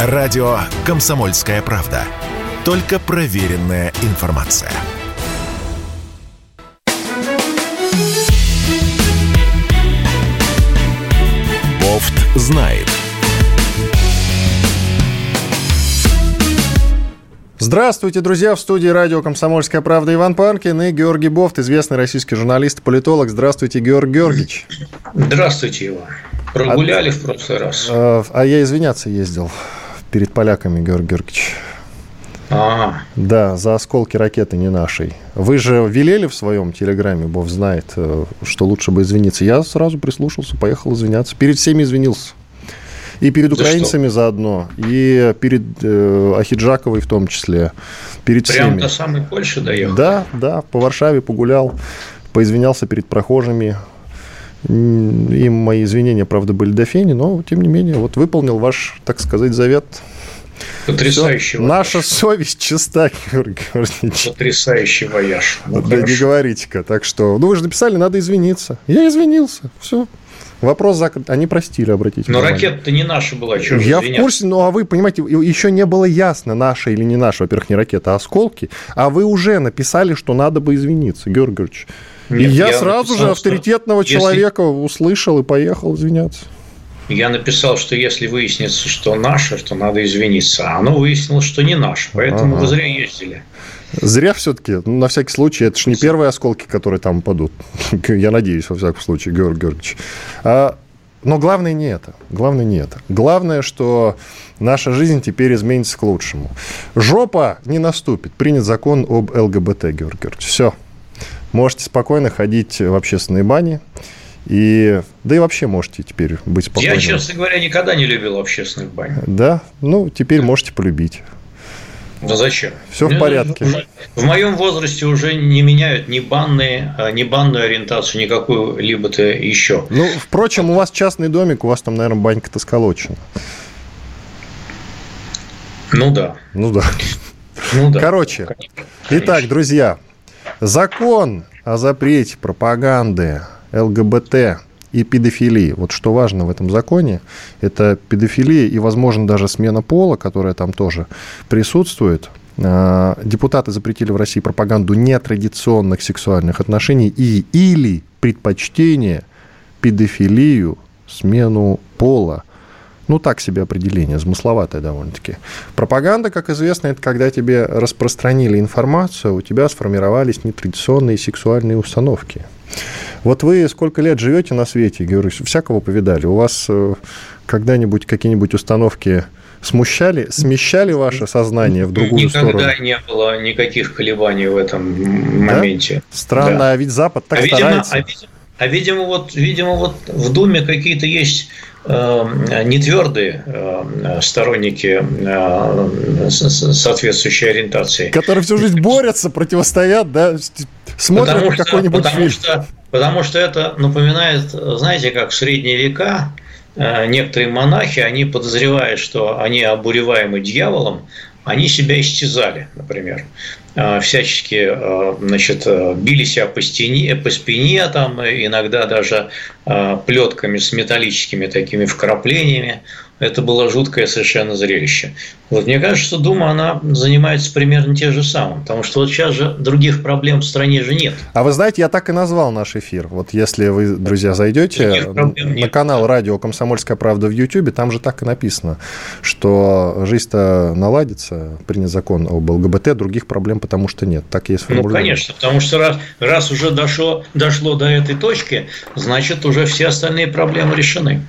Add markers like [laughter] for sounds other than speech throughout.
Радио «Комсомольская правда». Только проверенная информация. Бофт знает. Здравствуйте, друзья! В студии радио «Комсомольская правда» Иван Панкин и Георгий Бофт, известный российский журналист, политолог. Здравствуйте, Георгий Георгиевич. Здравствуйте, Иван. Прогуляли а, в прошлый раз. А, а я извиняться ездил перед поляками, Георгий Георгиевич. А, Да, за осколки ракеты не нашей. Вы же велели в своем телеграме, Бог знает, э, что лучше бы извиниться. Я сразу прислушался, поехал извиняться. Перед всеми извинился. И перед украинцами заодно, и перед э, Ахиджаковой в том числе. Перед прям всеми. до самой Польши доехал? Да, да, по Варшаве погулял, поизвинялся перед прохожими. Им мои извинения, правда, были до фени, но, тем не менее, вот выполнил ваш, так сказать, завет. Потрясающий Всё. вояж. Наша совесть чиста, [laughs] Георгий Георгиевич. Потрясающий вояж. Ну, Да не говорите-ка. Так что, ну вы же написали, надо извиниться. Я извинился. Все. Вопрос закрыт. Они простили, обратите Но внимание. ракета-то не наша была, что Я в извиняться? курсе, ну а вы, понимаете, еще не было ясно, наша или не наша, во-первых, не ракета, а осколки, а вы уже написали, что надо бы извиниться, Георгий Георгиевич. И Нет, я, я сразу же написал, что авторитетного если- человека услышал и поехал извиняться. Я написал, что если выяснится, что наше, то надо извиниться. А оно выяснилось, что не наше. Поэтому Ага. вы зря ездили. Зря все-таки, ну, на всякий случай, это же не первые осколки, которые там падут. [laughs] Я надеюсь, во всяком случае, Георгий Георгиевич. А, но главное не это. Главное не это. Главное, что наша жизнь теперь изменится к лучшему. Жопа не наступит. Принят закон об ЛГБТ, Георгий Георгиевич. Все. Можете спокойно ходить в общественные бани. И, да и вообще можете теперь быть спокойны. Я, честно говоря, никогда не любил общественных бань. Да, ну, теперь можете полюбить. Да зачем? Всё в Ну, порядке. В, моем возрасте уже не меняют ни банные, а, ни банную ориентацию, никакую либо-то еще. Ну, впрочем, у вас частный домик, у вас там, наверное, банька-то сколочена. Ну да. Ну да. Ну да. Короче, Конечно. итак, друзья, закон о запрете пропаганды ЛГБТ и педофилии. Вот что важно в этом законе, это педофилия и, возможно, даже смена пола, которая там тоже присутствует. А, Депутаты запретили в России пропаганду нетрадиционных сексуальных отношений и или предпочтение педофилию, смену пола. Ну, так себе определение, замысловатое довольно-таки. Пропаганда, как известно, это когда тебе распространили информацию, у тебя сформировались нетрадиционные сексуальные установки. Вот вы сколько лет живете на свете, Георгий, всякого повидали. У вас э, когда-нибудь какие-нибудь установки смущали, смещали ваше сознание в другую Никогда сторону? не было никаких колебаний в этом Да? моменте. Странно, Да. а ведь Запад так а, видимо, старается. а, а видимо, вот, видимо, вот в Думе какие-то есть э, нетвердые э, сторонники э, соответствующей ориентации. Которые всю жизнь борются, противостоят, да, смотрят какой-нибудь потому, фильм. что, потому что это напоминает, знаете, как в средние века э, некоторые монахи, они подозревают, что они обуреваемы дьяволом, они себя истязали, например. Э, Всячески э, значит, э, били себя по, стене, по спине, там, э, иногда даже э, плетками с металлическими такими вкраплениями. Это было жуткое совершенно зрелище. Вот мне кажется, что Дума, она занимается примерно тем же самым, потому что вот сейчас же других проблем в стране же нет. А вы знаете, я так и назвал наш эфир. Вот если вы, друзья, зайдете на нет. канал радио «Комсомольская правда» в Ютьюбе, там же так и написано, что жизнь-то наладится, принят закон об ЛГБТ, других проблем потому что нет. Так есть Ну, конечно, потому что раз, раз уже дошло, дошло до этой точки, значит, уже все остальные проблемы решены.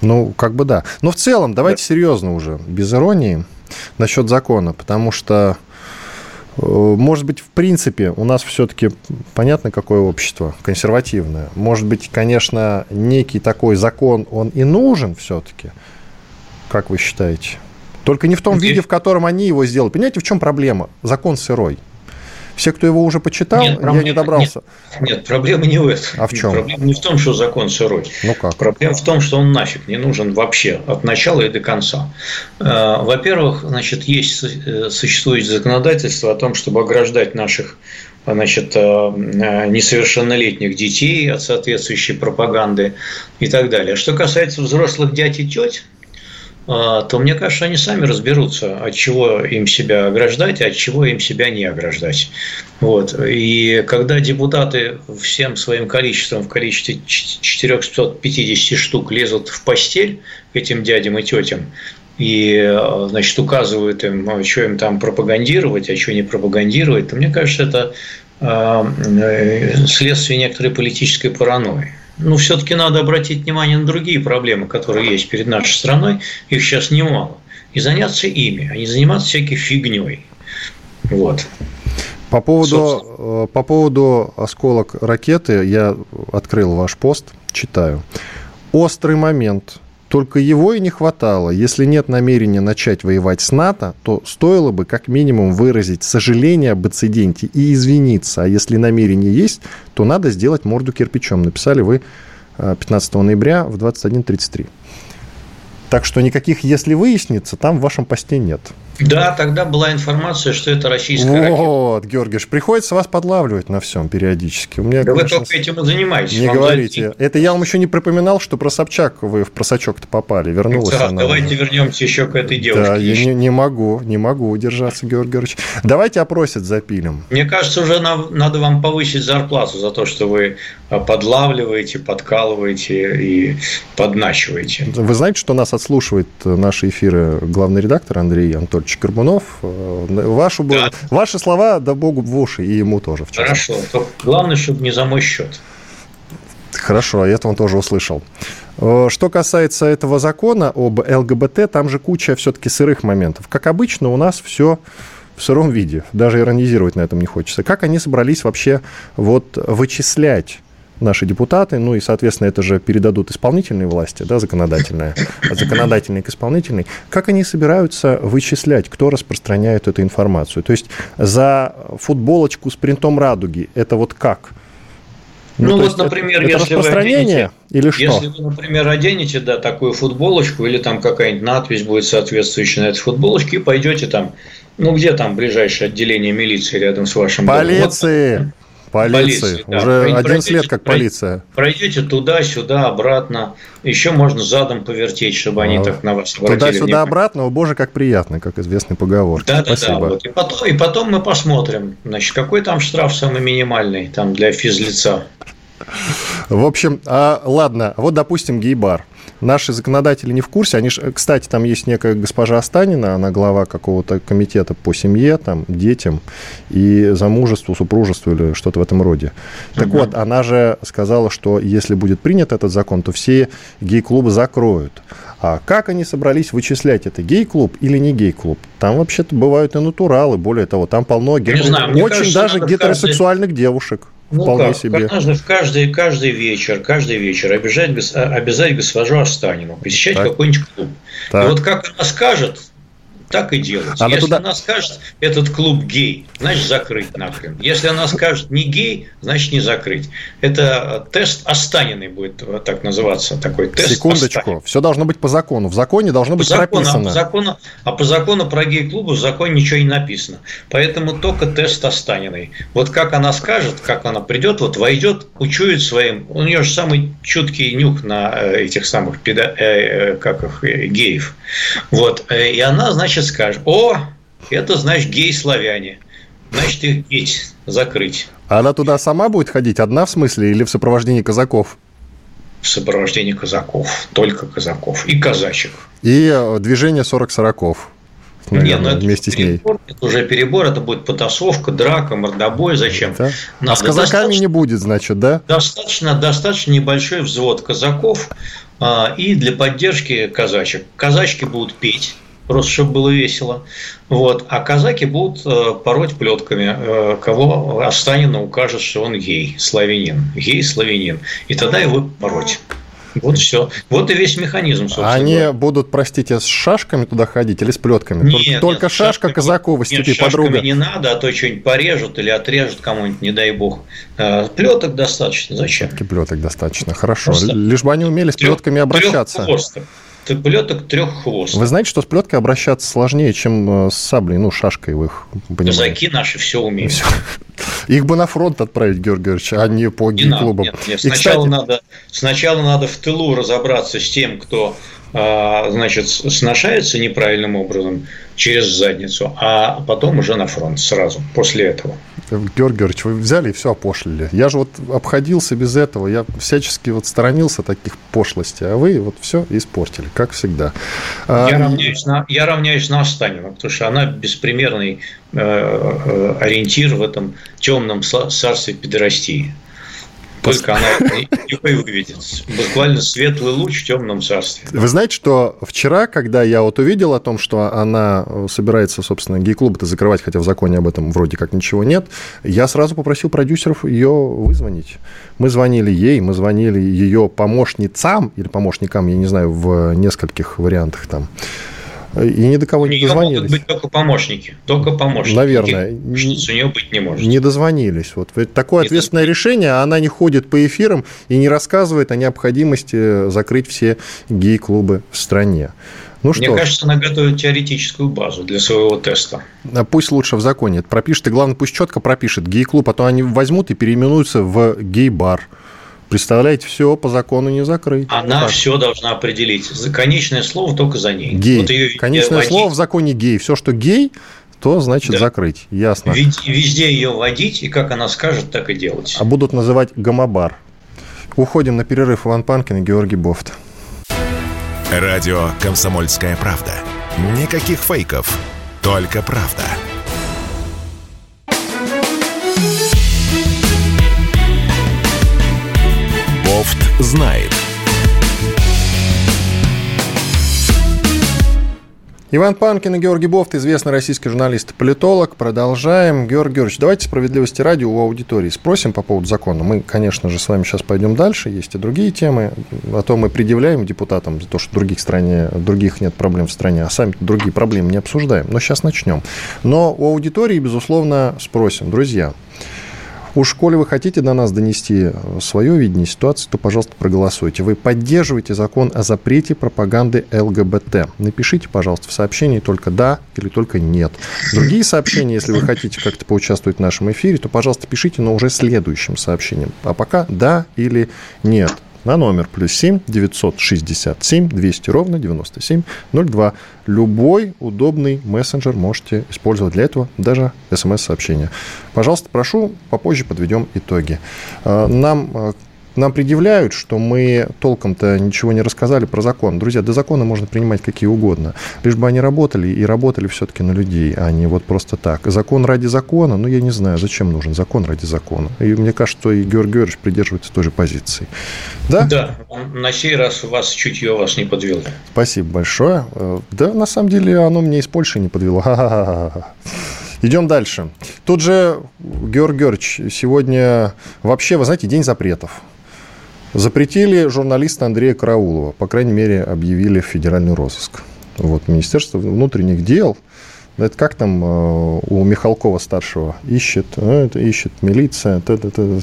Ну, как бы да. Но в целом, давайте серьезно уже, без иронии, насчет закона, потому что, э, может быть, в принципе, у нас все-таки понятно, какое общество, консервативное. Может быть, конечно, некий такой закон, он и нужен все-таки, как вы считаете? Только не в том Здесь- виде, в котором они его сделали. Понимаете, в чем проблема? Закон сырой. Все, кто его уже почитал, Нет, я не добрался. Нет, проблема не в этом. А в чем? Проблема не в том, что закон сырой. Ну как? Проблема в том, что он нафиг не нужен вообще от начала и до конца. Э, Во-первых, значит, есть э, существует законодательство о том, чтобы ограждать наших значит, э, несовершеннолетних детей от соответствующей пропаганды и так далее. Что касается взрослых дядь и теть, а, то мне кажется, они сами разберутся, от чего им себя ограждать, а от чего им себя не ограждать. Вот. И когда депутаты всем своим количеством, в количестве 450 штук лезут в постель этим дядям и тетям, и, значит, указывают им, а что им там пропагандировать, а что не пропагандировать, то мне кажется, это а, э, следствие некоторой политической паранойи ну, все-таки надо обратить внимание на другие проблемы, которые есть перед нашей страной, их сейчас немало, и заняться ими, а не заниматься всякой фигней. Вот. По поводу, э, по поводу осколок ракеты я открыл ваш пост, читаю. Острый момент только его и не хватало. Если нет намерения начать воевать с НАТО, то стоило бы как минимум выразить сожаление об инциденте и извиниться. А если намерение есть, то надо сделать морду кирпичом. Написали вы 15 э, ноября в 21.33. Так что никаких «если выяснится» там в вашем посте нет. Да, тогда была информация, что это российская Вот, ракета. Георгиевич, приходится вас подлавливать на всем периодически. У меня, да конечно, вы только этим и занимаетесь. Не говорите. Зайти. Это я вам еще не припоминал, что про Собчак вы в просачок-то попали. Вернулась Виктор, она. Давайте вернемся еще к этой девушке. Да, я не, не могу, не могу удержаться, Георгий Георгиевич. Давайте опросит запилим. Мне кажется, уже надо вам повысить зарплату за то, что вы а, подлавливаете, подкалываете и подначиваете. Вы знаете, что нас отслушивает наши эфиры главный редактор Андрей Анатольевич Горбунов. Э, вашу, да. Ваши слова, да богу в уши, и ему тоже. В Хорошо, только главное, чтобы не за мой счет. Хорошо, это он тоже услышал. Э, что касается этого закона об ЛГБТ, там же куча все-таки сырых моментов. Как обычно, у нас все в сыром виде. Даже иронизировать на этом не хочется. Как они собрались вообще вот вычислять наши депутаты, ну и, соответственно, это же передадут исполнительной власти, да, законодательная, от законодательной к исполнительной, как они собираются вычислять, кто распространяет эту информацию? То есть за футболочку с принтом радуги это вот как? Ну, ну вот, например, это, если распространение вы оденете, или что? Если вы, например, оденете, да, такую футболочку, или там какая-нибудь надпись будет соответствующая на этой футболочке, и пойдете там, ну, где там ближайшее отделение милиции рядом с вашим Полиции! домом? Вот, Полиции. Да. Уже 11 пройдете, лет как полиция. Пройдете туда-сюда, обратно. Еще можно задом повертеть, чтобы они а, так на вас обратили Туда-сюда, обратно, о боже, как приятно, как известный поговор. Да-да-да. Вот. И, потом, и потом мы посмотрим, значит, какой там штраф самый минимальный там для физлица. В общем, а, ладно, вот, допустим, гей-бар. Наши законодатели не в курсе. Они, кстати, там есть некая госпожа Останина, она глава какого-то комитета по семье, там, детям и замужеству, супружеству или что-то в этом роде. Так угу. вот, она же сказала, что если будет принят этот закон, то все гей-клубы закроют. А как они собрались вычислять, это гей-клуб или не гей-клуб? Там вообще-то бывают и натуралы, более того, там полно ге... знаю, очень кажется, даже гетеросексуальных каждый... девушек. Ну Вполне как, себе. В каждый, каждый вечер, каждый вечер обижать, обязать госпожу Останину, посещать какой-нибудь клуб. Так. И вот как она скажет, так и делать. Она Если туда... она скажет, этот клуб гей, значит закрыть нахрен. Если она скажет не гей, значит не закрыть. Это тест Останиной будет так называться, такой тест Секундочку, Останин. все должно быть по закону. В законе должно быть по закону, прописано. А по закону, а по закону про гей-клубы в законе ничего не написано. Поэтому только тест Останиной. Вот как она скажет, как она придет, вот войдет, учует своим, у нее же самый чуткий нюх на э, этих самых педа, э, э, как их, геев. Вот. И она, значит, значит, скажешь, о, это значит гей-славяне. Значит, их гей закрыть. А она туда сама будет ходить, одна в смысле, или в сопровождении казаков? В сопровождении казаков, только казаков и казачек. И э, движение 40 сороков. Нет, ну вместе перебор, с ней. Это уже перебор, это будет потасовка, драка, мордобой, зачем? Да? Надо. А с казаками не будет, значит, да? Достаточно, достаточно небольшой взвод казаков а, и для поддержки казачек. Казачки будут петь, просто чтобы было весело. Вот. А казаки будут э, пороть плетками, э, кого Останина укажет, что он гей, славянин. Гей, славянин. И тогда его пороть. Вот все. Вот и весь механизм, собственно. Они говоря. будут, простите, с шашками туда ходить или с плетками? Нет, Только нет, шашка казакова, степи подруга. не надо, а то что-нибудь порежут или отрежут кому-нибудь, не дай бог. Э, плеток достаточно. Зачем? Все-таки плеток достаточно. Хорошо. Просто Лишь бы они умели с плетками обращаться. Трех плеток трех хвост. Вы знаете, что с плеткой обращаться сложнее, чем э, с саблей, ну, шашкой в их понимаете? Казаки наши все умеют. Все. Их бы на фронт отправить, Георгий Георгиевич, а не по гей-клубам. Нет, нет. Сначала, кстати... надо, сначала надо в тылу разобраться с тем, кто а, значит, сношается неправильным образом через задницу, а потом уже на фронт сразу, после этого. Георгий Георгиевич, вы взяли и все опошлили. Я же вот обходился без этого, я всячески вот сторонился таких пошлостей, а вы вот все испортили, как всегда. Я, а... равняюсь, на, я равняюсь на Останину, потому что она беспримерный э, э, ориентир в этом темном царстве педерастии. Только она и выведет. Буквально светлый луч в темном царстве. Вы знаете, что вчера, когда я вот увидел о том, что она собирается, собственно, гей-клуб-то закрывать, хотя в законе об этом вроде как ничего нет, я сразу попросил продюсеров ее вызвонить. Мы звонили ей, мы звонили ее помощницам или помощникам, я не знаю, в нескольких вариантах там. И ни до кого не дозвонились. могут быть только помощники. Только помощники. Наверное. Что у нее быть не может. Не дозвонились. Вот. Такое ответственное Это... решение, она не ходит по эфирам и не рассказывает о необходимости закрыть все гей-клубы в стране. Ну, Мне что? кажется, она готовит теоретическую базу для своего теста. А пусть лучше в законе пропишет, и главное, пусть четко пропишет гей-клуб, а то они возьмут и переименуются в гей-бар. Представляете, все по закону не закрыть. Она так. все должна определить. Конечное слово только за ней. Гей. Вот ее Конечное водить. слово в законе гей. Все, что гей, то значит да. закрыть. Ясно. Везде ее водить, и как она скажет, так и делать. А будут называть гомобар. Уходим на перерыв. Иван Панкин и Георгий Бофт. Радио «Комсомольская правда». Никаких фейков, только правда. Знает. Иван Панкин и Георгий Бофт, известный российский журналист-политолог. Продолжаем. Георгий Георгиевич, давайте справедливости ради у аудитории спросим по поводу закона. Мы, конечно же, с вами сейчас пойдем дальше. Есть и другие темы. А то мы предъявляем депутатам за то, что других, стране, других нет проблем в стране, а сами другие проблемы не обсуждаем. Но сейчас начнем. Но у аудитории, безусловно, спросим. Друзья, Уж коли вы хотите до нас донести э, свое видение ситуации, то, пожалуйста, проголосуйте. Вы поддерживаете закон о запрете пропаганды ЛГБТ. Напишите, пожалуйста, в сообщении только «да» или только «нет». Другие сообщения, если вы хотите как-то поучаствовать в нашем эфире, то, пожалуйста, пишите, но уже следующим сообщением. А пока «да» или «нет» на номер плюс 7 967 200 ровно 9702. Любой удобный мессенджер можете использовать для этого, даже смс-сообщения. Пожалуйста, прошу, попозже подведем итоги. А, нам а, нам предъявляют, что мы толком-то ничего не рассказали про закон. Друзья, до закона можно принимать какие угодно. Лишь бы они работали и работали все-таки на людей, а не вот просто так. Закон ради закона, ну, я не знаю, зачем нужен закон ради закона. И мне кажется, что и Георгий Георгиевич придерживается той же позиции. Да? Да, на сей раз у вас чутье вас не подвело. Спасибо большое. Да, на самом деле, оно мне из Польши не подвело. Идем дальше. Тут же, Георгий Георгиевич, сегодня вообще, вы знаете, день запретов. Запретили журналиста Андрея Караулова, по крайней мере, объявили в федеральный розыск. Вот, Министерство внутренних дел, это как там э, у Михалкова старшего ищет, э, это ищет милиция, т -т -т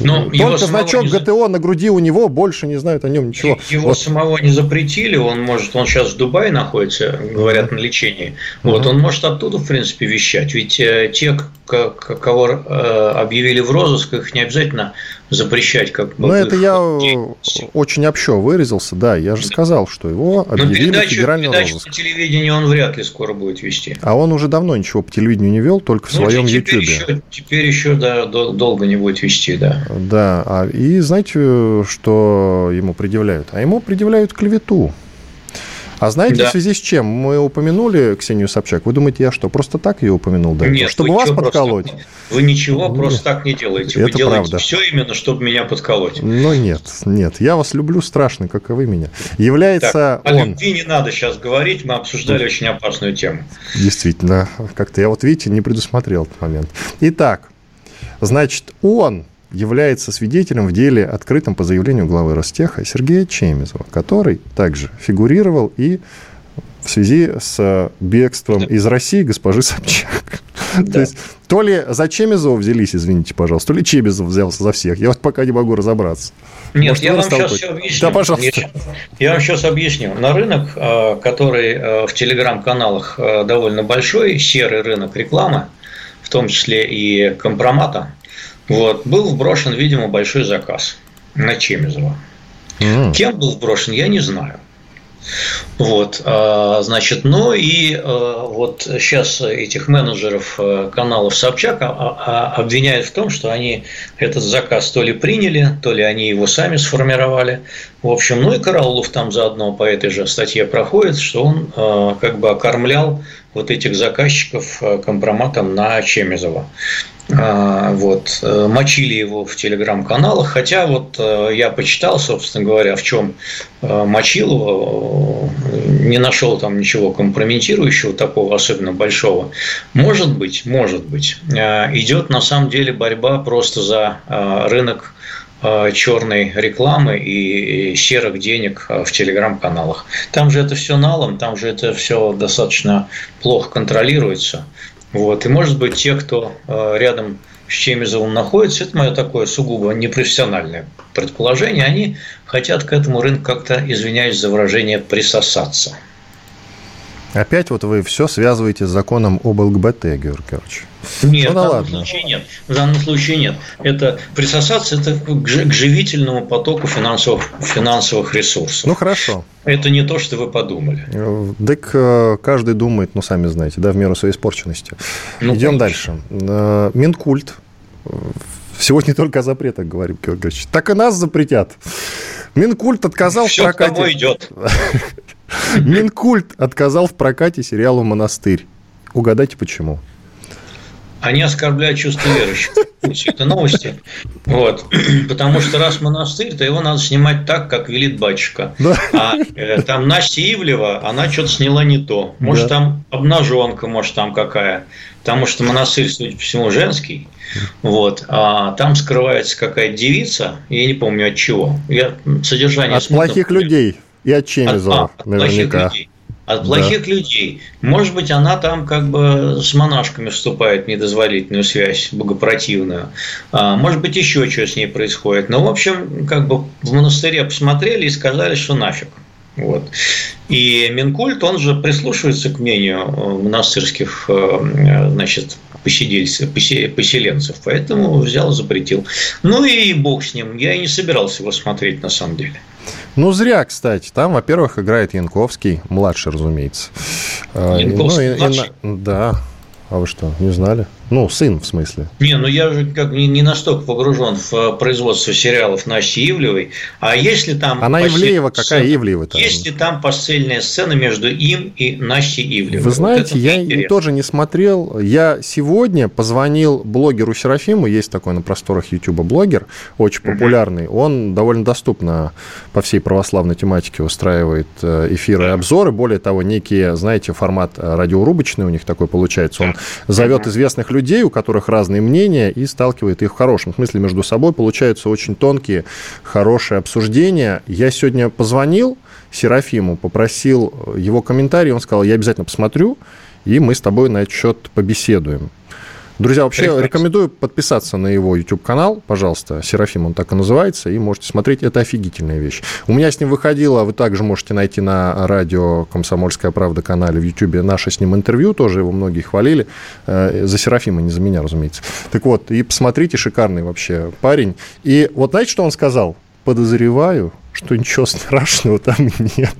ну, Только значок не... ГТО на груди у него, больше не знают о нем ничего. Его вот. самого не запретили, он может, он сейчас в Дубае находится, говорят, на лечении. Вот, он может оттуда, в принципе, вещать. Ведь э, те, кого э, объявили в розыск, их не обязательно запрещать как бы. Ну, это я очень общо вырезался, да. Я же сказал, что его объявили передачу, федеральный передачу розыск. по телевидению он вряд ли скоро будет вести. А он уже давно ничего по телевидению не вел, только в ну, своем теперь Еще, теперь еще да, долго не будет вести, да. Да, а, и знаете, что ему предъявляют? А ему предъявляют клевету. А знаете, да. в связи с чем? Мы упомянули Ксению Собчак. Вы думаете, я что, просто так ее упомянул? Да? Нет, чтобы вас подколоть? Просто, вы ничего нет, просто так не делаете. Вы это делаете правда. все именно, чтобы меня подколоть. Ну нет, нет. Я вас люблю страшно, как и вы меня. Является так, он... О любви не надо сейчас говорить. Мы обсуждали ну, очень опасную тему. Действительно. Как-то я вот, видите, не предусмотрел этот момент. Итак, значит, он является свидетелем в деле, открытом по заявлению главы Ростеха Сергея Чемизова, который также фигурировал и в связи с бегством из России госпожи Собчак. [laughs] Да. То есть, то ли за Чемизова взялись, извините, пожалуйста, то ли Чемизов взялся за всех. Я вот пока не могу разобраться. Нет, Может, я вам сейчас все объясню. Да, пожалуйста. Я, я вам сейчас объясню. На рынок, э, который э, в телеграм-каналах э, довольно большой, серый рынок рекламы, в том числе и компромата, вот, был вброшен, видимо, большой заказ на Чемизова. Mm. Кем был сброшен, я не знаю. Вот, а, значит, ну и а, вот сейчас этих менеджеров а, каналов Собчак обвиняют в том, что они этот заказ то ли приняли, то ли они его сами сформировали. В общем, ну и Караулов там заодно по этой же статье проходит, что он как бы окормлял вот этих заказчиков компроматом на Чемизова. А, вот, э, мочили его в телеграм-каналах, хотя вот э, я почитал, собственно говоря, в чем э, мочил его, не нашел там ничего компрометирующего такого особенно большого. Может быть, может быть, идет на самом деле борьба просто за рынок черной рекламы и серых денег в телеграм-каналах. Там же это все налом, там же это все достаточно плохо контролируется. Вот. И, может быть, те, кто э, рядом с Чемизовым находится, это мое такое сугубо непрофессиональное предположение, они хотят к этому рынку как-то, извиняюсь за выражение, присосаться. Опять вот вы все связываете с законом об ЛГБТ, Георгий Георгиевич. Нет, ну, да в данном ладно. случае нет. В данном случае нет. Это присосаться это к живительному потоку финансовых, финансовых ресурсов. Ну хорошо. Это не то, что вы подумали. Так э, каждый думает, ну сами знаете, да, в меру своей испорченности. Ну, Идем конечно. дальше. Э, Минкульт. Сегодня только о запретах говорим, Георгиевич. Так и нас запретят. Минкульт отказал Все в прокате... идет. [laughs] [laughs] Минкульт отказал в прокате сериалу «Монастырь». Угадайте, почему? Они оскорбляют чувство верующих. Это новости. Вот. Потому что раз монастырь, то его надо снимать так, как велит батюшка. Да. А э, там Настя Ивлева, она что-то сняла не то. Может, да. там обнаженка, может, там какая. Потому что монастырь, судя по всему, женский. Вот. А там скрывается какая-то девица, я не помню от чего. Я содержание От плохих помню. людей и от Чемизова, от, а, наверняка. Плохих от плохих да. людей. Может быть, она там как бы с монашками вступает в недозволительную связь, богопротивную. А, может быть, еще что с ней происходит. Но, в общем, как бы в монастыре посмотрели и сказали, что нафиг. Вот. И Минкульт, он же прислушивается к мнению э, монастырских э, значит, посидельцев, поселенцев, поэтому взял и запретил. Ну и бог с ним, я и не собирался его смотреть на самом деле. Ну, зря, кстати. Там, во-первых, играет Янковский, младший, разумеется. А, Янковский, ну, и, младший? И, да. А вы что, не знали? Ну, сын, в смысле. Не, ну я же как не, не настолько погружен в э, производство сериалов Насти Ивлевой. А если там... Она Ивлеева, какая Ивлеева там? Есть ли там постельная сцена между им и Настей Ивлевой? Вы знаете, вот я интересно. тоже не смотрел. Я сегодня позвонил блогеру Серафиму, есть такой на просторах YouTube блогер, очень популярный. Угу. Он довольно доступно по всей православной тематике устраивает э, эфиры и обзоры. Более того, некие, знаете, формат э, радиорубочный у них такой получается. Он зовет известных людей, у которых разные мнения, и сталкивает их в хорошем смысле между собой. Получаются очень тонкие, хорошие обсуждения. Я сегодня позвонил Серафиму, попросил его комментарий, он сказал, я обязательно посмотрю, и мы с тобой на этот счет побеседуем. Друзья, вообще Прекрасно. рекомендую подписаться на его YouTube-канал, пожалуйста. Серафим он так и называется, и можете смотреть. Это офигительная вещь. У меня с ним выходило, вы также можете найти на радио «Комсомольская правда» канале в YouTube наше с ним интервью, тоже его многие хвалили. Э, за Серафима, не за меня, разумеется. Так вот, и посмотрите, шикарный вообще парень. И вот знаете, что он сказал? Подозреваю, что ничего страшного там [laughs] нет.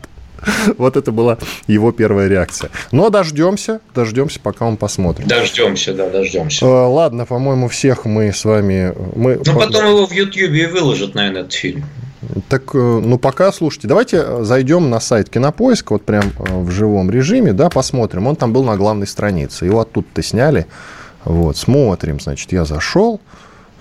[laughs] Вот это была его первая реакция. Но дождемся, дождемся, пока он посмотрит. Дождемся, да, дождемся. Э, ладно, по-моему, всех мы с вами... Мы... Ну, потом его в Ютьюбе и выложат, наверное, этот фильм. Так, э, ну, пока, слушайте, давайте зайдем на сайт Кинопоиска, вот прям э, в живом режиме, да, посмотрим. Он там был на главной странице, его оттуда-то сняли. Вот, смотрим, значит, я зашел,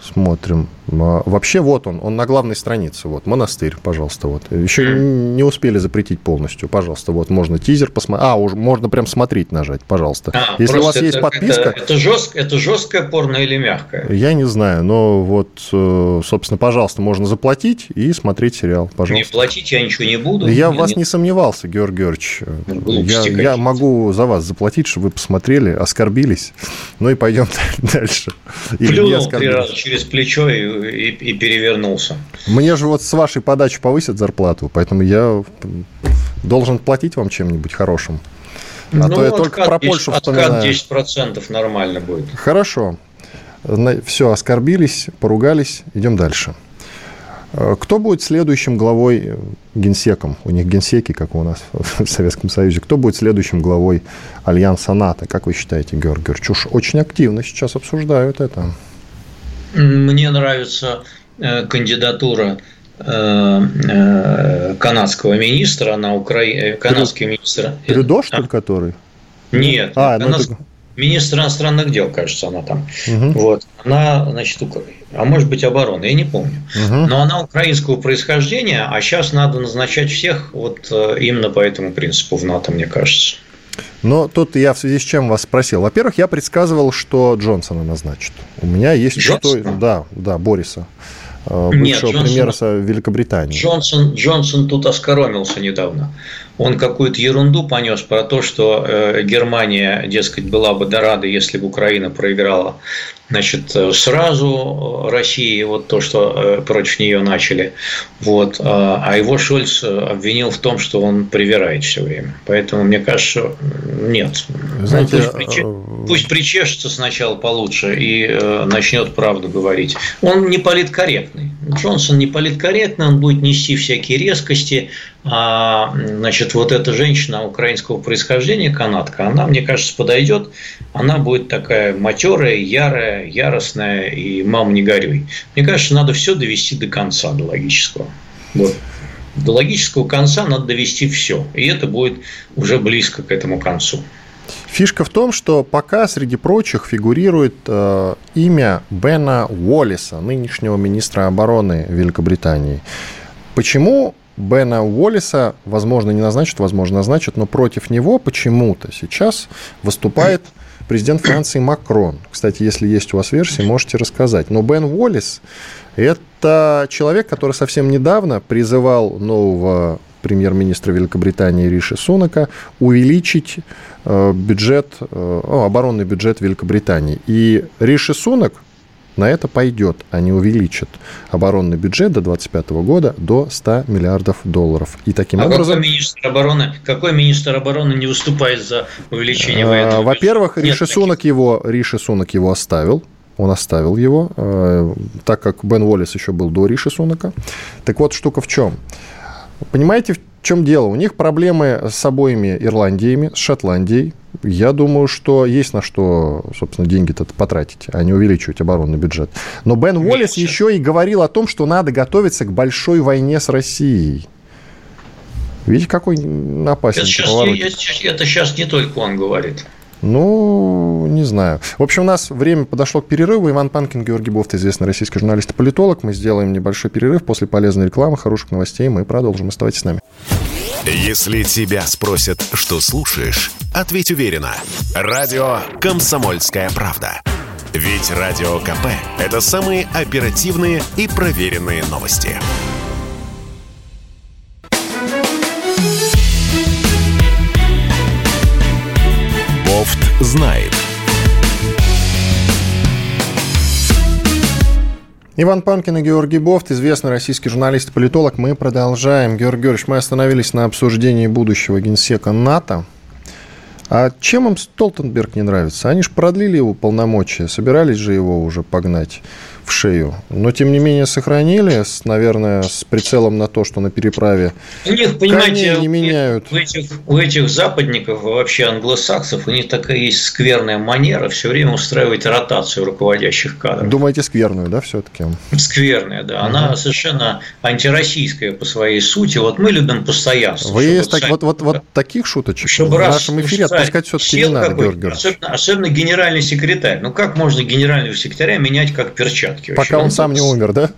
смотрим. Вообще вот он, он на главной странице, вот, монастырь, пожалуйста, вот. Еще не успели запретить полностью, пожалуйста, вот, можно тизер посмотреть, а, уже можно прям смотреть нажать, пожалуйста. А, Если у вас это, есть подписка... Это, это, жест, это жесткое порно или мягкое? Я не знаю, но вот, э, собственно, пожалуйста, можно заплатить и смотреть сериал, пожалуйста. Не платить я ничего не буду. Я в вас не... не сомневался, Георгий Георгиевич. Я, я могу за вас заплатить, чтобы вы посмотрели, оскорбились, ну и пойдем [laughs] дальше. Плюнул три раза через плечо и и, и перевернулся. Мне же вот с вашей подачи повысят зарплату, поэтому я должен платить вам чем-нибудь хорошим. А ну, то я только про Польшу 10, вспоминаю. Откат 10% нормально будет. Хорошо. Все, оскорбились, поругались, идем дальше. Э, кто будет следующим главой э, генсеком? У них генсеки, как у нас [laughs] в Советском Союзе. Кто будет следующим главой Альянса НАТО? Как вы считаете, Георгий Георгиевич? Уж очень активно сейчас обсуждают это. Мне нравится э, кандидатура канадского министра на Украине. Канадский министр. Трюдо, что ли, который? Нет. А, канадский... ну, министр иностранных дел, кажется, она там. Угу. Вот. Она, значит, а может быть обороны, я не помню. Угу. Но она украинского происхождения, а сейчас надо назначать всех вот э, именно по этому принципу в НАТО, мне кажется. Но тут я в связи с чем вас спросил. Во-первых, я предсказывал, что Джонсона назначат. У меня есть что... Да, да, Бориса э, бывшего Нет, премьера Великобритании. Джонсон, Джонсон тут оскоромился недавно он какую-то ерунду понес про то, что э, Германия, дескать, была бы до рада, если бы Украина проиграла значит, э, сразу России, вот то, что э, против нее начали. Вот. А его Шольц обвинил в том, что он привирает все время. Поэтому мне кажется, нет. Знаете, пусть, причеш... пусть причешется сначала получше и начнет правду говорить. Он не политкорректный. Джонсон не политкорректный, он будет нести всякие резкости, а, значит, вот эта женщина украинского происхождения, канадка, она, мне кажется, подойдет. Она будет такая матерая, ярая, яростная и мам не горюй. Мне кажется, надо все довести до конца, до логического. Вот. До логического конца надо довести все. И это будет уже близко к этому концу. Фишка в том, что пока среди прочих фигурирует э, имя Бена Уоллиса, нынешнего министра обороны Великобритании. Почему Бена Уоллиса, возможно, не назначат, возможно, назначат, но против него почему-то сейчас выступает президент Франции Макрон. Кстати, если есть у вас версии, можете рассказать. Но Бен Уоллис – это человек, который совсем недавно призывал нового премьер-министра Великобритании Риши Сунака увеличить э, бюджет, э, оборонный бюджет Великобритании. И Риши Сунак на это пойдет. Они увеличат оборонный бюджет до 2025 года до 100 миллиардов долларов. И таким а образом... Какой министр, обороны, какой министр обороны не выступает за увеличение военного бюджета? Во-первых, Риши Сунок, его, Риши Сунок его оставил. Он оставил его, э, так как Бен Уоллес еще был до Риши Сунака. Так вот, штука в чем? Понимаете, в чем дело? У них проблемы с обоими Ирландиями, с Шотландией, я думаю, что есть на что, собственно, деньги-то потратить, а не увеличивать оборонный бюджет. Но Бен Уоллес еще и говорил о том, что надо готовиться к большой войне с Россией. Видите, какой опасный это сейчас. Это сейчас не только он говорит. Ну, не знаю. В общем, у нас время подошло к перерыву. Иван Панкин, Георгий Бофт, известный российский журналист и политолог. Мы сделаем небольшой перерыв. После полезной рекламы, хороших новостей мы продолжим. Оставайтесь с нами. Если тебя спросят, что слушаешь, ответь уверенно. Радио «Комсомольская правда». Ведь Радио КП – это самые оперативные и проверенные новости. Знает. Иван Панкин и Георгий Бофт, известный российский журналист и политолог. Мы продолжаем. Георгий Георгиевич, мы остановились на обсуждении будущего генсека НАТО. А чем им Столтенберг не нравится? Они же продлили его полномочия, собирались же его уже погнать в шею. Но, тем не менее, сохранили, с, наверное, с прицелом на то, что на переправе у них, понимаете, не меняют. У этих, у этих западников, вообще англосаксов, у них такая есть скверная манера все время устраивать ротацию руководящих кадров. Думаете, скверную, да, все-таки? Скверная, да. Угу. Она совершенно антироссийская по своей сути. Вот мы любим постоянство. Вы есть так, вот, вот, вот таких шуточек чтобы в нашем эфире отпускать все-таки не надо, Георгий. Особенно, особенно генеральный секретарь. Ну, как можно генерального секретаря менять как перчатку? Порядке. Пока он сам не умер, да?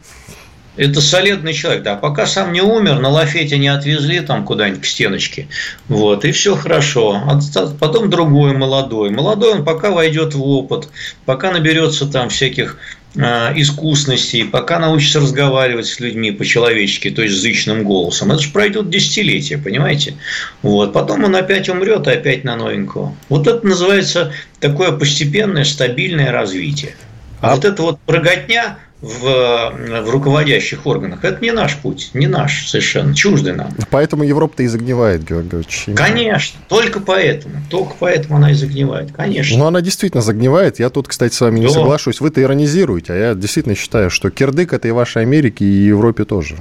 Это солидный человек, да. Пока сам не умер, на лафете не отвезли там куда-нибудь к стеночке. Вот, и все хорошо. А потом другой молодой. Молодой он пока войдет в опыт, пока наберется там всяких э, искусностей, пока научится разговаривать с людьми по-человечески, то есть зычным голосом. Это же пройдет десятилетия, понимаете? Вот. Потом он опять умрет и опять на новенького. Вот это называется такое постепенное, стабильное развитие. А вот эта вот прыготня, в, в руководящих органах. Это не наш путь, не наш совершенно, чуждый нам. Поэтому Европа-то и загнивает, Георгий Георгиевич. Конечно, только поэтому. Только поэтому она и загнивает, конечно. Но она действительно загнивает. Я тут, кстати, с вами не да. соглашусь. Вы-то иронизируете, а я действительно считаю, что кирдык это и вашей Америке, и Европе тоже.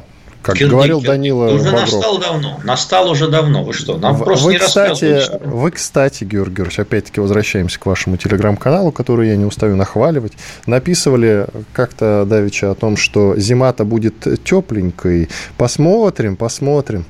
Как Кирдык, говорил Данила Уже Багров. настал давно. Настал уже давно. Вы что? Нам вы, просто не кстати, Вы, кстати, Георгий Георгиевич, опять-таки возвращаемся к вашему телеграм-каналу, который я не устаю нахваливать. Написывали как-то давеча о том, что зима-то будет тепленькой. Посмотрим, посмотрим.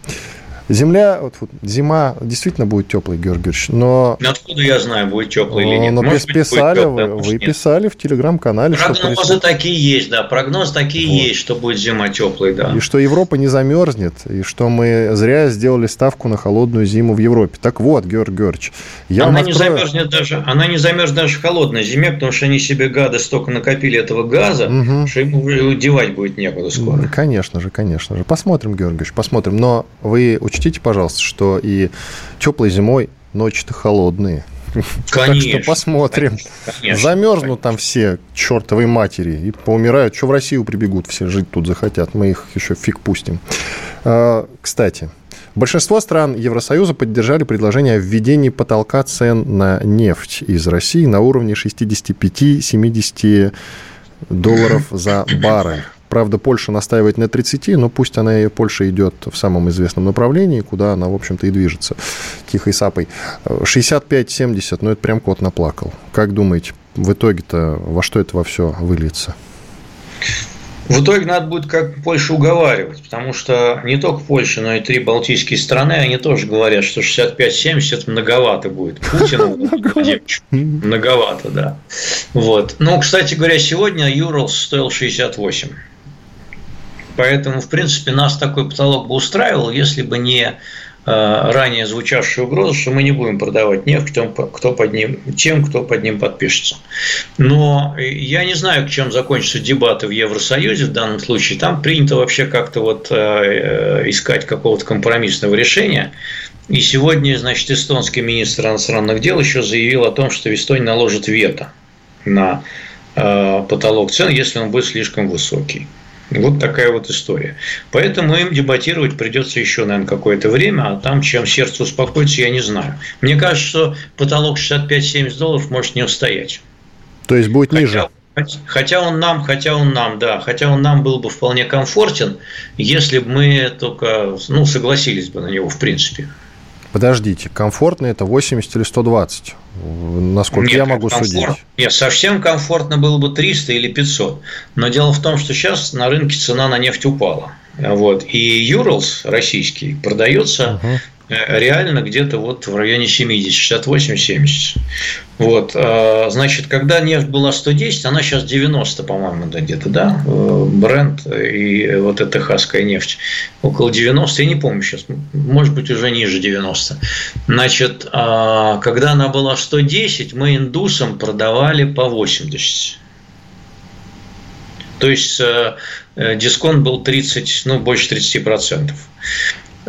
Земля, вот, вот, зима действительно будет теплой, Георгий Георгиевич, но... Ну, откуда я знаю, будет теплый или нет? Но Может писали, быть, вы, вы писали в телеграм-канале, Прогнозы что... такие есть, да, прогнозы такие вот. есть, что будет зима теплой, да. И что Европа не замерзнет, и что мы зря сделали ставку на холодную зиму в Европе. Так вот, Георгий Георгиевич, я она не замерзнет даже, она не замерзнет даже в холодной зиме, потому что они себе гады столько накопили этого газа, угу. что им девать будет некуда скоро. Конечно же, конечно же. Посмотрим, Георгиевич, посмотрим. Но вы учтите, пожалуйста, что и теплой зимой ночи-то холодные. Конечно. Так что посмотрим. Конечно, Замерзнут конечно. там все чертовой матери и поумирают. Что в Россию прибегут, все жить тут захотят. Мы их еще фиг пустим. А, кстати, Большинство стран Евросоюза поддержали предложение о введении потолка цен на нефть из России на уровне 65-70 долларов за баррель. Правда, Польша настаивает на 30, но пусть она и Польша идет в самом известном направлении, куда она, в общем-то, и движется тихой сапой. 65-70, ну это прям кот наплакал. Как думаете, в итоге-то во что это во все выльется? В итоге надо будет как Польшу уговаривать, потому что не только Польша, но и три балтийские страны, они тоже говорят, что 65-70 это многовато будет. Путину [laughs] многовато, да. Вот. Ну, кстати говоря, сегодня Юрлс стоил 68. Поэтому, в принципе, нас такой потолок бы устраивал, если бы не э, ранее звучавшую угрозу, что мы не будем продавать нефть тем, кто под ним, тем, кто под ним подпишется. Но я не знаю, к чем закончатся дебаты в Евросоюзе в данном случае. Там принято вообще как-то вот э, э, искать какого-то компромиссного решения. И сегодня, значит, эстонский министр иностранных дел еще заявил о том, что в Эстонии наложит вето на потолок цен, если он будет слишком высокий. Вот такая вот история. Поэтому им дебатировать придется еще, наверное, какое-то время, а там, чем сердце успокоится, я не знаю. Мне кажется, что потолок 65-70 долларов может не устоять. То есть будет ниже? Хотя он нам, хотя он нам, да, хотя он нам был бы вполне комфортен, если бы мы только, ну, согласились бы на него, в принципе. Подождите, комфортно это 80 или 120? Насколько Нет, я могу комфорт... судить? Нет, совсем комфортно было бы 300 или 500. Но дело в том, что сейчас на рынке цена на нефть упала. Вот. И Юрлс российский продается угу. Реально где-то вот в районе 70, 68-70. Вот, э, значит, когда нефть была 110, она сейчас 90, по-моему, да, где-то, да, э, бренд и вот эта техасская нефть около 90, я не помню сейчас, может быть, уже ниже 90. Значит, когда она была 110, мы индусам продавали по 80. То есть дисконт был 30, ну, больше 30 процентов.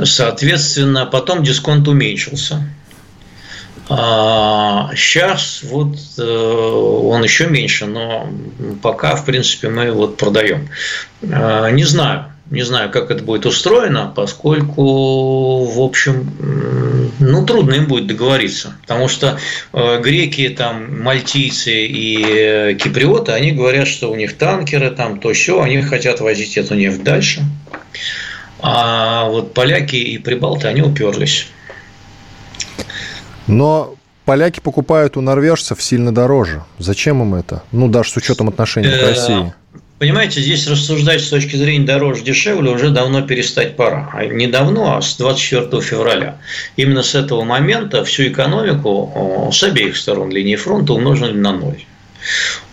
Соответственно, потом дисконт уменьшился. А сейчас вот э, он еще меньше, но пока, в принципе, мы вот продаем. А, не знаю, не знаю, как это будет устроено, поскольку, в общем, ну, трудно им будет договориться. Потому что э, греки, там, мальтийцы и э, киприоты, они говорят, что у них танкеры, там, то все, они хотят возить эту нефть дальше. А вот поляки и прибалты, они уперлись. Но поляки покупают у норвежцев сильно дороже. Зачем им это? Ну, даже с учетом отношений к э, России. Понимаете, здесь рассуждать с точки зрения дороже дешевле уже давно перестать пора. А не давно, а с 24 февраля. Именно с этого момента всю экономику с обеих сторон линии фронта умножили на ноль.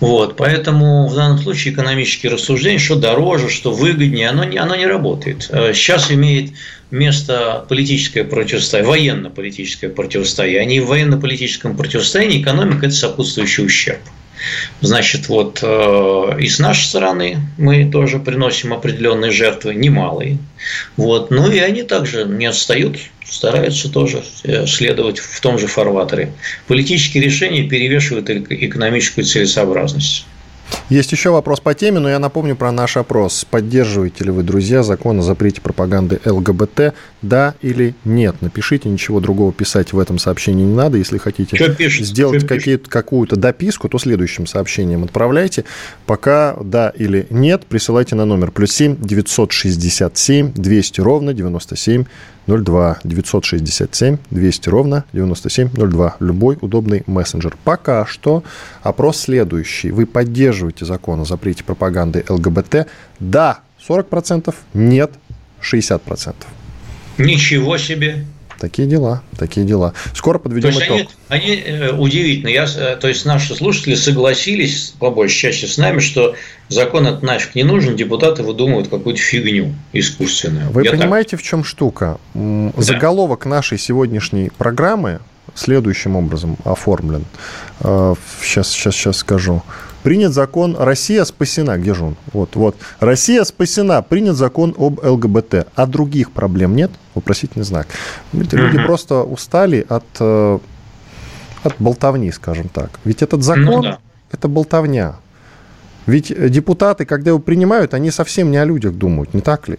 Вот, поэтому в данном случае экономические рассуждения, что дороже, что выгоднее, оно не, оно не работает. Э, сейчас имеет место политическое противостояние, военно-политическое противостояние. И в военно-политическом противостоянии экономика – это сопутствующий ущерб. Значит, вот э, и с нашей стороны мы тоже приносим определенные жертвы, немалые. Вот. Ну и они также не отстают, стараются тоже э, следовать в том же фарватере. Политические решения перевешивают экономическую целесообразность. Есть еще вопрос по теме, но я напомню про наш опрос. Поддерживаете ли вы, друзья, закон о запрете пропаганды ЛГБТ? Да или нет? Напишите, ничего другого писать в этом сообщении не надо. Если хотите сделать какую-то дописку, то следующим сообщением отправляйте. Пока да или нет, присылайте на номер плюс 7 967 200 ровно 97 02 967 200 ровно 9702. Любой удобный мессенджер. Пока что опрос следующий. Вы поддерживаете закон о запрете пропаганды ЛГБТ? Да, 40%. Нет, 60%. Ничего себе. Такие дела, такие дела. Скоро подведем то есть итог. Они, они э, удивительно. Я, э, то есть наши слушатели согласились по большей части с нами, что закон от нафиг не нужен, депутаты выдумывают какую-то фигню искусственную. Вы Я понимаете, так... в чем штука? Да. Заголовок нашей сегодняшней программы следующим образом оформлен. Сейчас, сейчас, сейчас скажу принят закон «Россия спасена». Где же он? Вот, вот. «Россия спасена». Принят закон об ЛГБТ. А других проблем нет? Вопросительный знак. Люди mm-hmm. просто устали от, э, от болтовни, скажем так. Ведь этот закон ну, да. – это болтовня. Ведь депутаты, когда его принимают, они совсем не о людях думают, не так ли?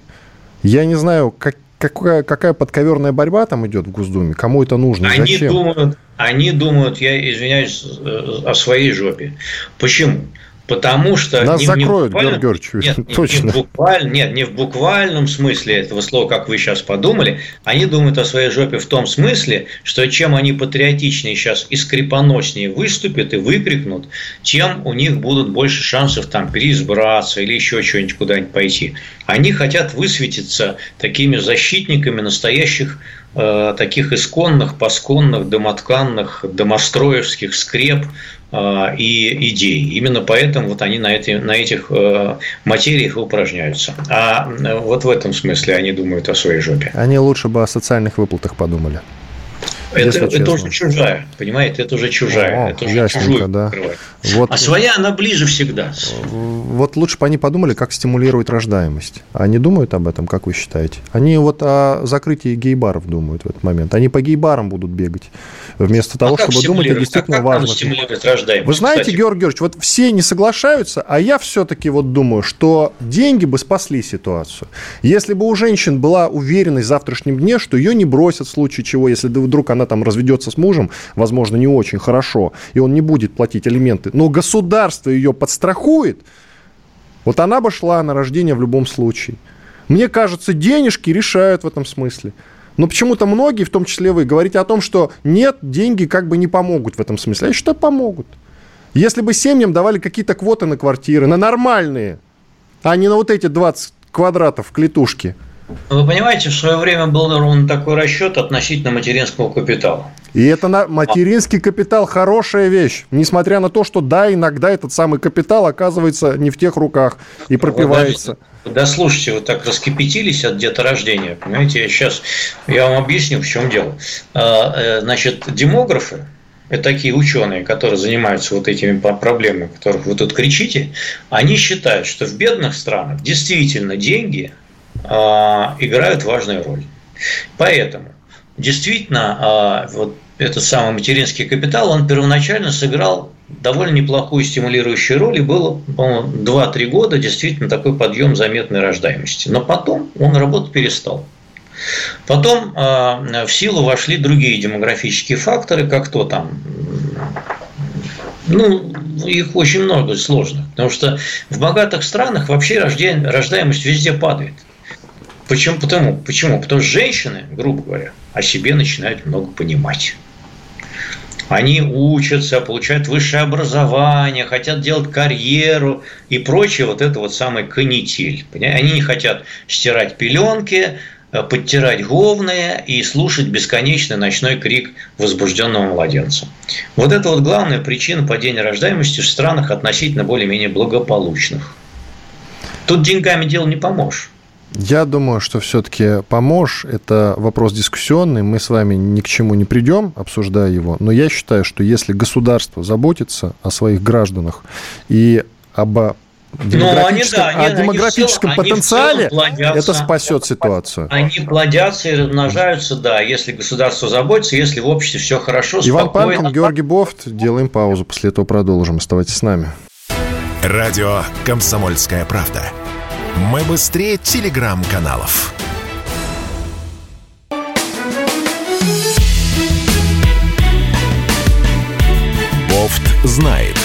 Я не знаю, как, какая, какая подковерная борьба там идет в Госдуме, кому это нужно, они зачем? Думают, они думают, я извиняюсь, э, о своей жопе. Почему? Потому что... Нас не, закроют, не Георгий Георгиевич, нет, точно. Не, в [laughs] букваль, нет, не в буквальном смысле этого слова, как вы сейчас подумали. Они думают о своей жопе в том смысле, что чем они патриотичнее сейчас и скрипоноснее выступят и выкрикнут, тем у них будут больше шансов там переизбраться или еще что-нибудь куда-нибудь пойти. Они хотят высветиться такими защитниками настоящих э, таких исконных, посконных, домотканных, домостроевских скреп, и идей. Именно поэтому вот они на, эти, на этих э, материях упражняются. А э, вот в этом смысле они думают о своей жопе. Они лучше бы о социальных выплатах подумали. Это, это уже чужая, понимаете, это уже чужая. О, это уже чужую да. Вот, а своя, она ближе всегда. Вот лучше бы они подумали, как стимулировать рождаемость. Они думают об этом, как вы считаете? Они вот о закрытии гей-баров думают в этот момент. Они по гей-барам будут бегать, вместо того, а чтобы думать о действительно как, важных. Вы знаете, кстати? Георгий Георгиевич, вот все не соглашаются, а я все-таки вот думаю, что деньги бы спасли ситуацию. Если бы у женщин была уверенность в завтрашнем дне, что ее не бросят в случае чего, если вдруг она там разведется с мужем, возможно, не очень хорошо, и он не будет платить алименты, но государство ее подстрахует, вот она бы шла на рождение в любом случае. Мне кажется, денежки решают в этом смысле. Но почему-то многие, в том числе вы, говорите о том, что нет, деньги как бы не помогут в этом смысле. А считаю, помогут. Если бы семьям давали какие-то квоты на квартиры, на нормальные, а не на вот эти 20 квадратов в клетушке – вы понимаете, в свое время был ровно такой расчет относительно материнского капитала. И это на материнский капитал хорошая вещь, несмотря на то, что да, иногда этот самый капитал оказывается не в тех руках и пропивается. Да, слушайте, вы так раскипятились от деторождения, понимаете, я сейчас я вам объясню, в чем дело. А, э, значит, демографы, это такие ученые, которые занимаются вот этими проблемами, о которых вы тут кричите, они считают, что в бедных странах действительно деньги играют важную роль. Поэтому действительно а, вот этот самый материнский капитал, он первоначально сыграл довольно неплохую стимулирующую роль, и было, по-моему, 2-3 года действительно такой подъем заметной рождаемости. Но потом он работать перестал. Потом э, в силу вошли другие демографические факторы, как то там, ну, их очень много сложных, потому что в богатых странах вообще рождаемость везде падает. Почему? Потому, почему? Потому что женщины, грубо говоря, о себе начинают много понимать. Они учатся, получают высшее образование, хотят делать карьеру и прочее, вот это вот самый канитель. Они не хотят стирать пеленки, э, подтирать говные и слушать бесконечный ночной крик возбужденного младенца. Вот это вот главная причина падения рождаемости в странах относительно более-менее благополучных. Тут деньгами дело не поможешь. Я думаю, что все-таки поможешь. Это вопрос дискуссионный. Мы с вами ни к чему не придем, обсуждая его. Но я считаю, что если государство заботится о своих гражданах и об демографическом, ну, они, да, они, о демографическом они потенциале, они это спасет ситуацию. Они плодятся и размножаются, да, если государство заботится, если в обществе все хорошо, Иван спокойно. Панкин, Георгий Бофт. Делаем паузу, после этого продолжим. Оставайтесь с нами. Радио «Комсомольская правда». Мы быстрее телеграм-каналов. Бофт знает.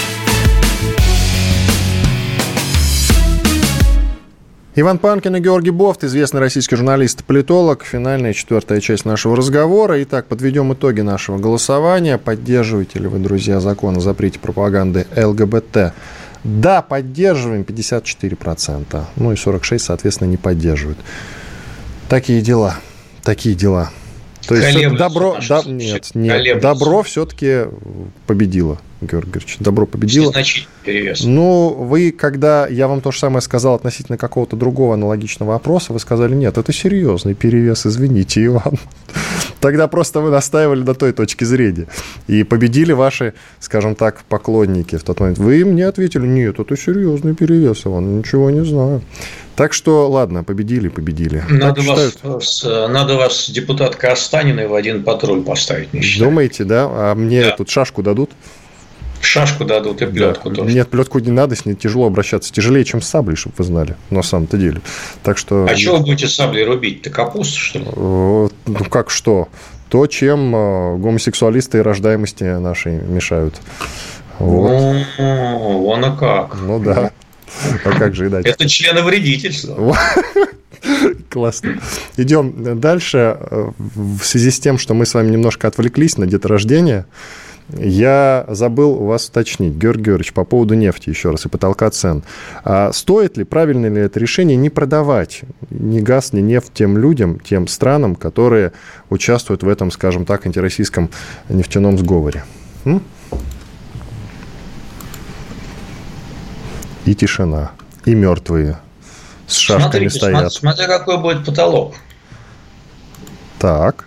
Иван Панкин и Георгий Бофт, известный российский журналист политолог. Финальная четвертая часть нашего разговора. Итак, подведем итоги нашего голосования. Поддерживаете ли вы, друзья, закон о запрете пропаганды ЛГБТ? Да, поддерживаем 54%. Ну и 46%, соответственно, не поддерживают. Такие дела. Такие дела. То есть добро, да, нет, нет, добро все-таки победило. Георгий Георгиевич. Добро победило. перевес. Ну, вы, когда я вам то же самое сказал относительно какого-то другого аналогичного опроса, вы сказали, нет, это серьезный перевес, извините, Иван. [laughs] Тогда просто вы настаивали на той точке зрения. И победили ваши, скажем так, поклонники в тот момент. Вы мне ответили, нет, это серьезный перевес, Иван, ничего не знаю. Так что, ладно, победили, победили. Надо, вас, надо вас, депутат Кастаниной, в один патруль поставить, не Думаете, да? А мне да. тут шашку дадут? Шашку дадут и плетку да. тоже. Нет, плетку не надо, с ней тяжело обращаться. Тяжелее, чем с саблей, чтобы вы знали, на самом-то деле. Так что... А что вы будете саблей рубить? Ты капусту, что ли? Ну, как что? То, чем э, гомосексуалисты и рождаемости нашей мешают. Вот. Ну, вон а как. Ну да. А как же иначе? Это члены вредительства. Классно. Идем дальше. В связи с тем, что мы с вами немножко отвлеклись на деторождение, я забыл у вас уточнить, Георгий Георгиевич, по поводу нефти еще раз и потолка цен. А стоит ли, правильно ли это решение не продавать ни газ, ни нефть тем людям, тем странам, которые участвуют в этом, скажем так, антироссийском нефтяном сговоре? М? И тишина, и мертвые с шашками Смотрите, стоят. Смотря какой будет потолок. Так.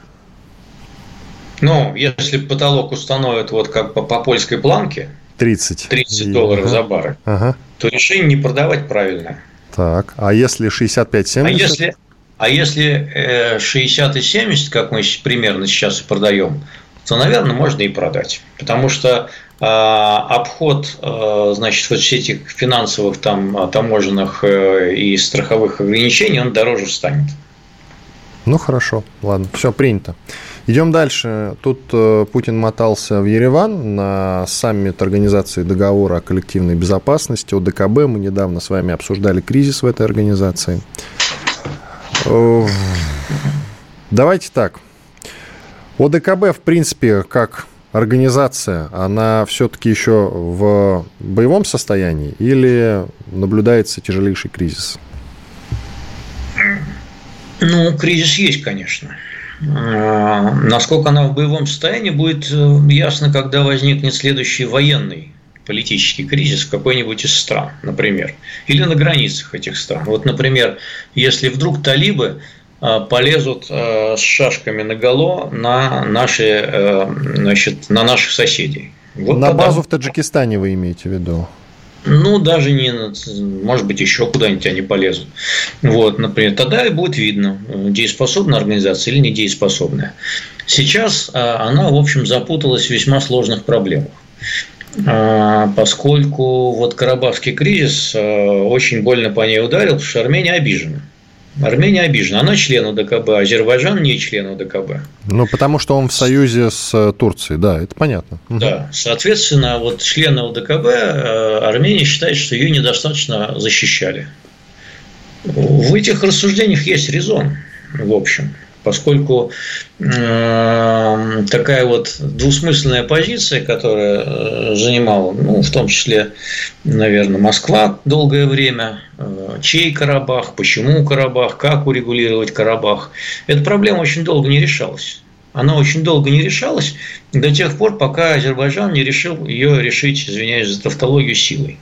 Ну, если потолок установят вот как по, по польской планке, 30, 30 долларов ага. за бар, ага. то решение не продавать правильно. Так, а если 65-70? А если, а если э, 60 и 70, как мы примерно сейчас и продаем, то, наверное, можно и продать. Потому что э, обход э, значит, вот этих финансовых там, таможенных э, и страховых ограничений, он дороже станет. Ну, хорошо, ладно, все принято. Идем дальше. Тут э, Путин мотался в Ереван на саммит Организации договора о коллективной безопасности, ОДКБ. Мы недавно с вами обсуждали кризис в этой организации. Э, давайте так. ОДКБ, в принципе, как организация, она все-таки еще в боевом состоянии или наблюдается тяжелейший кризис? Ну, кризис есть, конечно. А, насколько она в боевом состоянии, будет э, ясно, когда возникнет следующий военный политический кризис в какой-нибудь из стран, например, или на границах этих стран. Вот, например, если вдруг талибы полезут а, с шашками на голо на наши, значит, на наших соседей. Вот на тогда... базу в Таджикистане вы имеете в виду? Ну, даже не, может быть, еще куда-нибудь они полезут. Вот, например, тогда и будет видно, дееспособная организация или недееспособная. Сейчас она, в общем, запуталась в весьма сложных проблемах поскольку вот Карабахский кризис очень больно по ней ударил, потому что Армения обижена. Армения обижена. Она член ОДКБ, а Азербайджан не член ОДКБ. Ну, потому что он в союзе с э, Турцией, да, это понятно. Да, соответственно, вот члены ОДКБ э, Армения считает, что ее недостаточно защищали. В этих рассуждениях есть резон, в общем поскольку э, такая вот двусмысленная позиция, которая э, занимала, ну, в том числе, наверное, Москва долгое время, э, чей Карабах, почему Карабах, как урегулировать Карабах, эта проблема очень долго не решалась. Она очень долго не решалась до тех пор, пока Азербайджан не решил ее решить, извиняюсь за тавтологию, силой.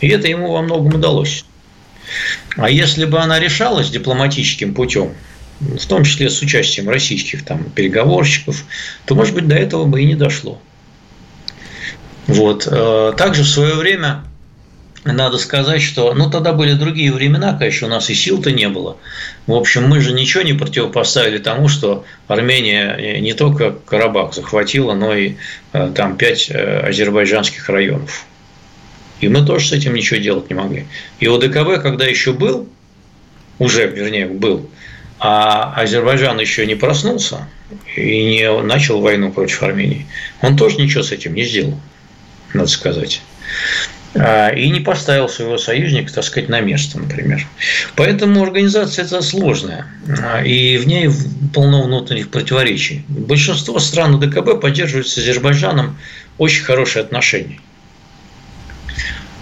И это ему во многом удалось. А если бы она решалась дипломатическим путем, в том числе с участием российских там, переговорщиков, то, может быть, до этого бы и не дошло. Вот. Э, также в свое время надо сказать, что ну тогда были другие времена, конечно, у нас и сил-то не было. В общем, мы же ничего не противопоставили тому, что Армения не только Карабах захватила, но и э, там пять э, азербайджанских районов. И мы тоже с этим ничего делать не могли. И ОДКБ, когда еще был, уже, вернее, был, а Азербайджан еще не проснулся и не начал войну против Армении, он тоже ничего с этим не сделал, надо сказать. А, и не поставил своего союзника, так сказать, на место, например. Поэтому организация эта сложная, а, и в ней полно внутренних противоречий. Большинство стран ДКБ поддерживают с Азербайджаном очень хорошие отношения.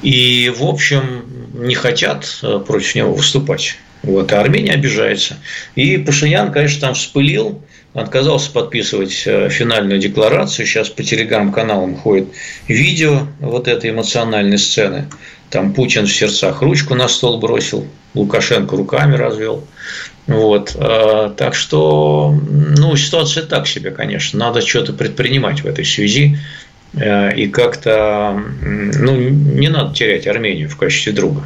И, в общем, не хотят э, против него выступать. Вот, а Армения обижается. И Пашинян, конечно, там вспылил, отказался подписывать э, финальную декларацию. Сейчас по телеграм-каналам ходит видео вот этой эмоциональной сцены. Там Путин в сердцах ручку на стол бросил, Лукашенко руками развел. Вот. Э, так что, ну, ситуация так себе, конечно. Надо что-то предпринимать в этой связи. Э, и как-то, ну, не надо терять Армению в качестве друга.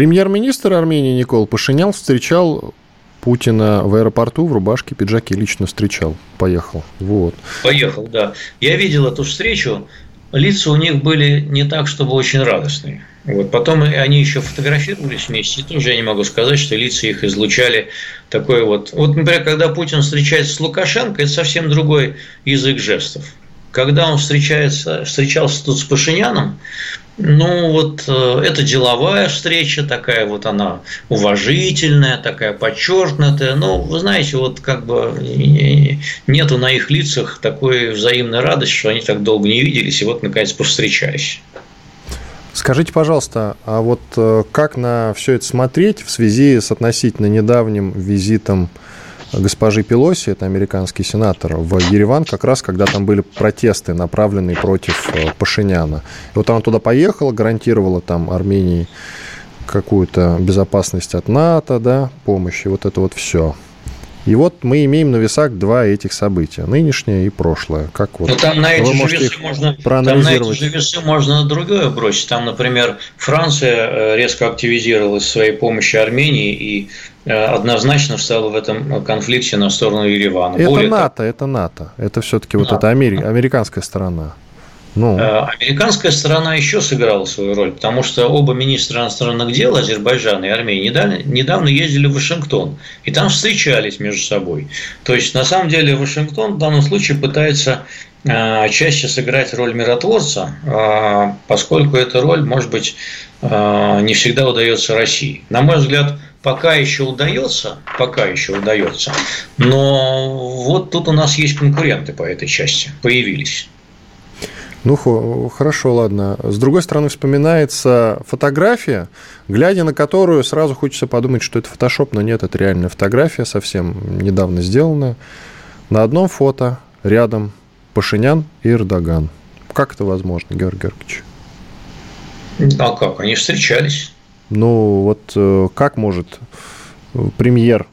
Премьер-министр Армении Никол Пашинян встречал Путина в аэропорту в рубашке, пиджаке лично встречал. Поехал. Вот. Поехал, да. Я видел эту встречу. Лица у них были не так, чтобы очень радостные. Вот. Потом они еще фотографировались вместе, и тоже я не могу сказать, что лица их излучали такой вот... Вот, например, когда Путин встречается с Лукашенко, это совсем другой язык жестов. Когда он встречается, встречался тут с Пашиняном, ну, вот э, это деловая встреча, такая вот она уважительная, такая подчеркнутая. Ну, вы знаете, вот как бы нету на их лицах такой взаимной радости, что они так долго не виделись, и вот наконец повстречались. Скажите, пожалуйста, а вот э, как на все это смотреть в связи с относительно недавним визитом госпожи Пелоси, это американский сенатор, в Ереван, как раз когда там были протесты, направленные против э, Пашиняна. И вот она туда поехала, гарантировала там Армении какую-то безопасность от НАТО, да, помощь, и вот это вот все. И вот мы имеем на весах два этих события, нынешнее и прошлое. Как вот Но ну, там на эти, же весы можно, там на эти же весы можно другое бросить. Там, например, Франция э, резко активизировалась в своей помощи Армении и э, однозначно встала в этом конфликте на сторону Еревана. Это Более НАТО, того, это НАТО. Это все-таки вот эта американская сторона. Ну. Э, американская сторона еще сыграла свою роль, потому что оба министра иностранных дел Азербайджана и Армении недавно, ездили в Вашингтон, и там встречались между собой. То есть, на самом деле, Вашингтон в данном случае пытается э, чаще сыграть роль миротворца, э, поскольку эта роль, может быть, не всегда удается России. На мой взгляд, пока еще удается, пока еще удается, но вот тут у нас есть конкуренты по этой части, появились. Ну, хорошо, ладно. С другой стороны, вспоминается фотография, глядя на которую сразу хочется подумать, что это фотошоп, но нет, это реальная фотография, совсем недавно сделанная. На одном фото рядом Пашинян и Эрдоган. Как это возможно, Георгий Георгиевич? А как? Они встречались. Ну, вот э, как может премьер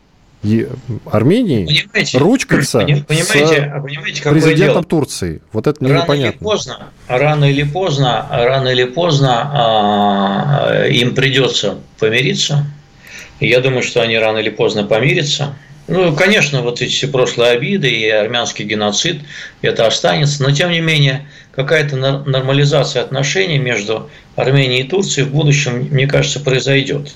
Армении понимаете, ручкаться понимаете, с понимаете, президентом дело? Турции. Вот это рано непонятно. Или поздно, рано или поздно, рано или поздно а, им придется помириться. Я думаю, что они рано или поздно помирятся. Ну, конечно, вот эти все прошлые обиды и армянский геноцид, это останется, но тем не менее какая-то нормализация отношений между Арменией и Турцией в будущем, мне кажется, произойдет.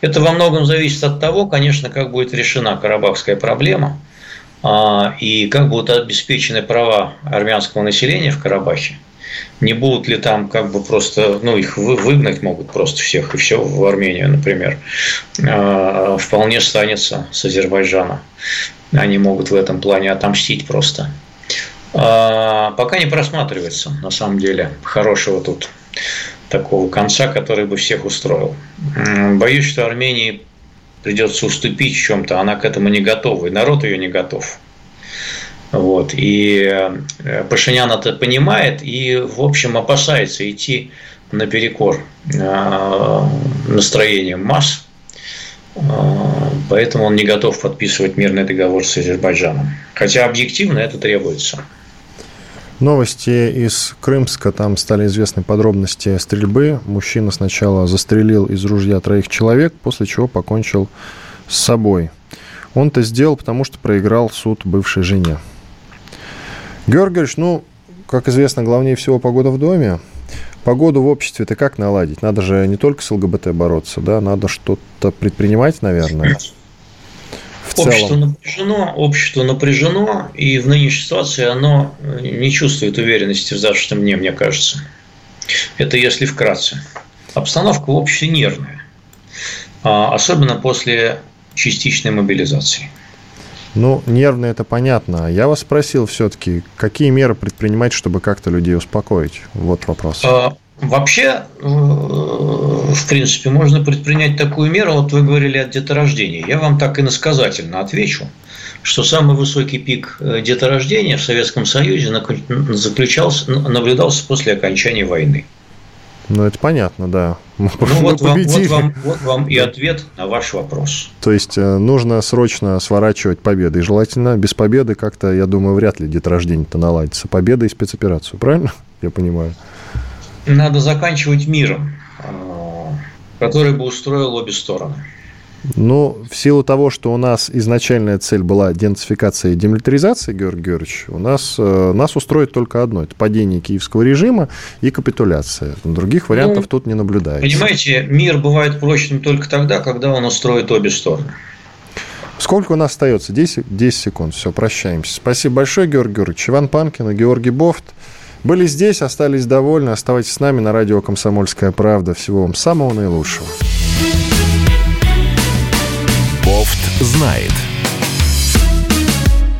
Это во многом зависит от того, конечно, как будет решена карабахская проблема а, и как будут обеспечены права армянского населения в Карабахе. Не будут ли там как бы просто, ну, их выгнать могут просто всех и все в Армению, например. А, вполне станется с Азербайджана. Они могут в этом плане отомстить просто. А, пока не просматривается, на самом деле, хорошего тут такого конца, который бы всех устроил. Боюсь, что Армении придется уступить чем-то, она к этому не готова, и народ ее не готов. Вот. И э, Пашинян это понимает и, в общем, опасается идти наперекор э, настроением масс, э, поэтому он не готов подписывать мирный договор с Азербайджаном. Хотя объективно это требуется. Новости из Крымска. Там стали известны подробности стрельбы. Мужчина сначала застрелил из ружья троих человек, после чего покончил с собой. Он это сделал, потому что проиграл суд бывшей жене. Георгиевич, ну, как известно, главнее всего погода в доме. погоду в обществе-то как наладить? Надо же не только с ЛГБТ бороться, да, надо что-то предпринимать, наверное. В общество напряжено, общество напряжено, и в нынешней ситуации оно не чувствует уверенности в завтрашнем дне, мне кажется. Это если вкратце. Обстановка в обществе нервная, а особенно после частичной мобилизации. Ну, нервно это понятно. Я вас спросил все-таки, какие меры предпринимать, чтобы как-то людей успокоить? Вот вопрос. Вообще, э, в принципе, можно предпринять такую меру. Вот вы говорили о деторождении. Я вам так иносказательно отвечу, что самый высокий пик э, деторождения в Советском Союзе заключался, наблюдался после окончания войны. Ну, это понятно, да. Мы, ну, вот, вам, вот, вам, вот вам и ответ на ваш вопрос. То есть э, нужно срочно сворачивать победы. И желательно без победы как-то, я думаю, вряд ли деторождение-то наладится. Победа и спецоперацию, правильно? [laughs] Я понимаю. Надо заканчивать миром, э, который бы устроил обе стороны. Ну, в силу того, что у нас изначальная цель была денацификация и демилитаризация, Георгий Георгиевич, у нас, э, нас устроит только одно – это падение киевского режима и капитуляция. Других вариантов ну, тут не наблюдается. Понимаете, мир бывает прочным только тогда, когда он устроит обе стороны. Сколько у нас остается? 10, 10 секунд. Все, прощаемся. Спасибо большое, Георгий Георгиевич. Иван Панкин и Георгий Бофт были здесь, остались довольны. Оставайтесь с нами на радио «Комсомольская правда». Всего вам самого наилучшего. знает.